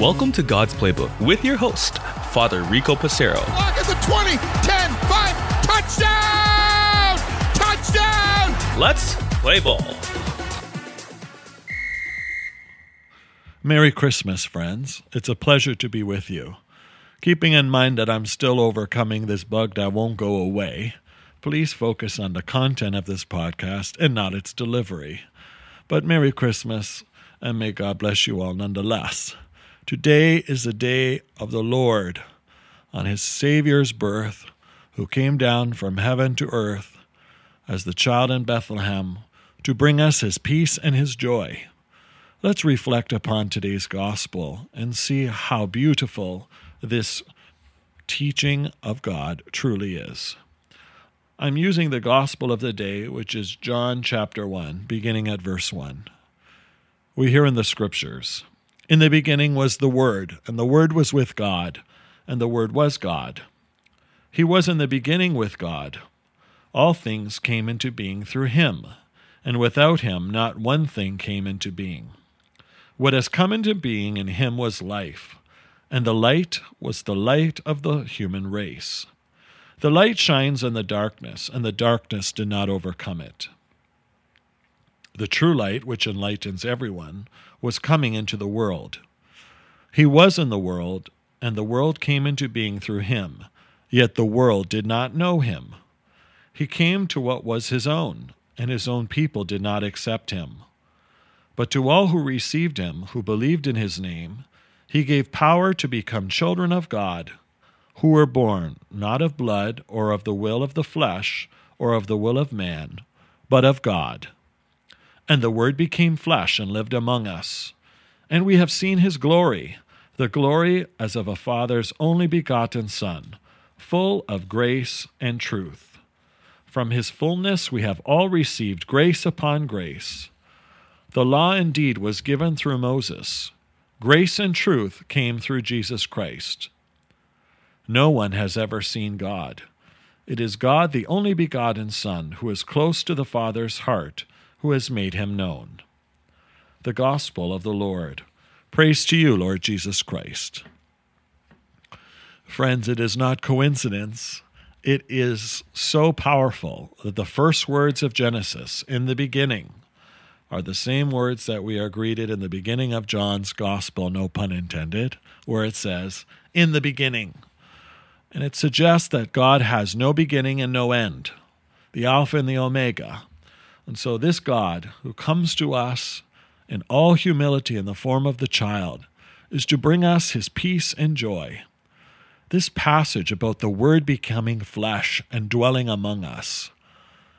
Welcome to God's Playbook with your host, Father Rico Passero. Lock at the 20, 10, 5, touchdown! Touchdown! Let's play ball. Merry Christmas, friends. It's a pleasure to be with you. Keeping in mind that I'm still overcoming this bug that won't go away, please focus on the content of this podcast and not its delivery. But Merry Christmas, and may God bless you all nonetheless. Today is the day of the Lord on his Savior's birth, who came down from heaven to earth as the child in Bethlehem to bring us his peace and his joy. Let's reflect upon today's gospel and see how beautiful this teaching of God truly is. I'm using the gospel of the day, which is John chapter 1, beginning at verse 1. We hear in the scriptures In the beginning was the Word, and the Word was with God, and the Word was God. He was in the beginning with God. All things came into being through him, and without him not one thing came into being. What has come into being in him was life, and the light was the light of the human race. The light shines in the darkness, and the darkness did not overcome it. The true light, which enlightens everyone, was coming into the world. He was in the world, and the world came into being through him, yet the world did not know him. He came to what was his own, and his own people did not accept him. But to all who received him, who believed in his name, he gave power to become children of God, who were born not of blood, or of the will of the flesh, or of the will of man, but of God. And the Word became flesh and lived among us. And we have seen his glory, the glory as of a Father's only begotten Son, full of grace and truth. From his fullness we have all received grace upon grace. The law indeed was given through Moses. Grace and truth came through Jesus Christ. No one has ever seen God. It is God, the only begotten Son, who is close to the Father's heart, who has made him known. The Gospel of the Lord. Praise to you, Lord Jesus Christ. Friends, it is not coincidence. It is so powerful that the first words of Genesis, in the beginning, are the same words that we are greeted in the beginning of John's Gospel, no pun intended, where it says, In the beginning. And it suggests that God has no beginning and no end, the Alpha and the Omega. And so, this God who comes to us in all humility in the form of the child is to bring us his peace and joy. This passage about the Word becoming flesh and dwelling among us,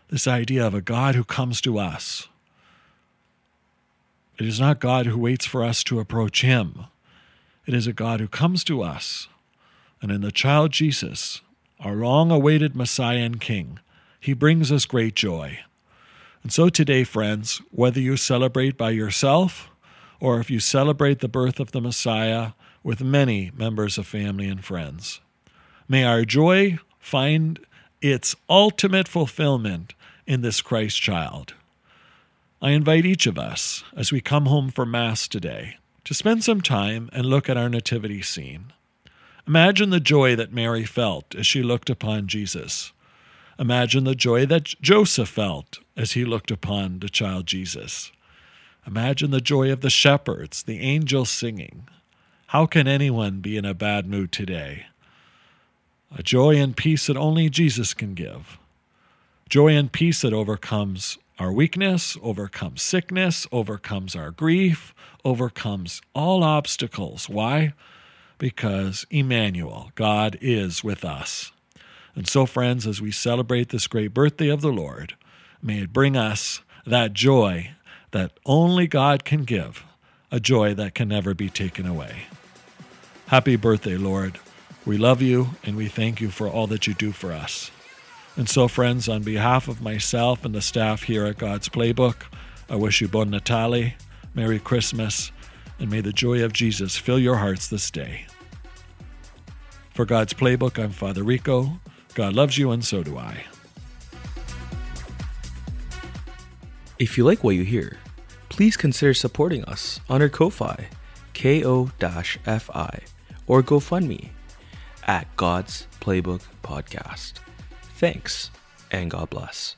this idea of a God who comes to us, it is not God who waits for us to approach him. It is a God who comes to us. And in the child Jesus, our long awaited Messiah and King, he brings us great joy. And so today, friends, whether you celebrate by yourself or if you celebrate the birth of the Messiah with many members of family and friends, may our joy find its ultimate fulfillment in this Christ child. I invite each of us, as we come home from Mass today, to spend some time and look at our nativity scene. Imagine the joy that Mary felt as she looked upon Jesus. Imagine the joy that Joseph felt as he looked upon the child Jesus. Imagine the joy of the shepherds, the angels singing. How can anyone be in a bad mood today? A joy and peace that only Jesus can give. Joy and peace that overcomes our weakness, overcomes sickness, overcomes our grief, overcomes all obstacles. Why? Because Emmanuel, God is with us. And so, friends, as we celebrate this great birthday of the Lord, may it bring us that joy that only God can give, a joy that can never be taken away. Happy birthday, Lord. We love you and we thank you for all that you do for us. And so, friends, on behalf of myself and the staff here at God's Playbook, I wish you Bon Natale, Merry Christmas, and may the joy of Jesus fill your hearts this day. For God's Playbook, I'm Father Rico. God loves you, and so do I. If you like what you hear, please consider supporting us on our Ko-Fi, ko-fi, or GoFundMe at God's Playbook Podcast. Thanks, and God bless.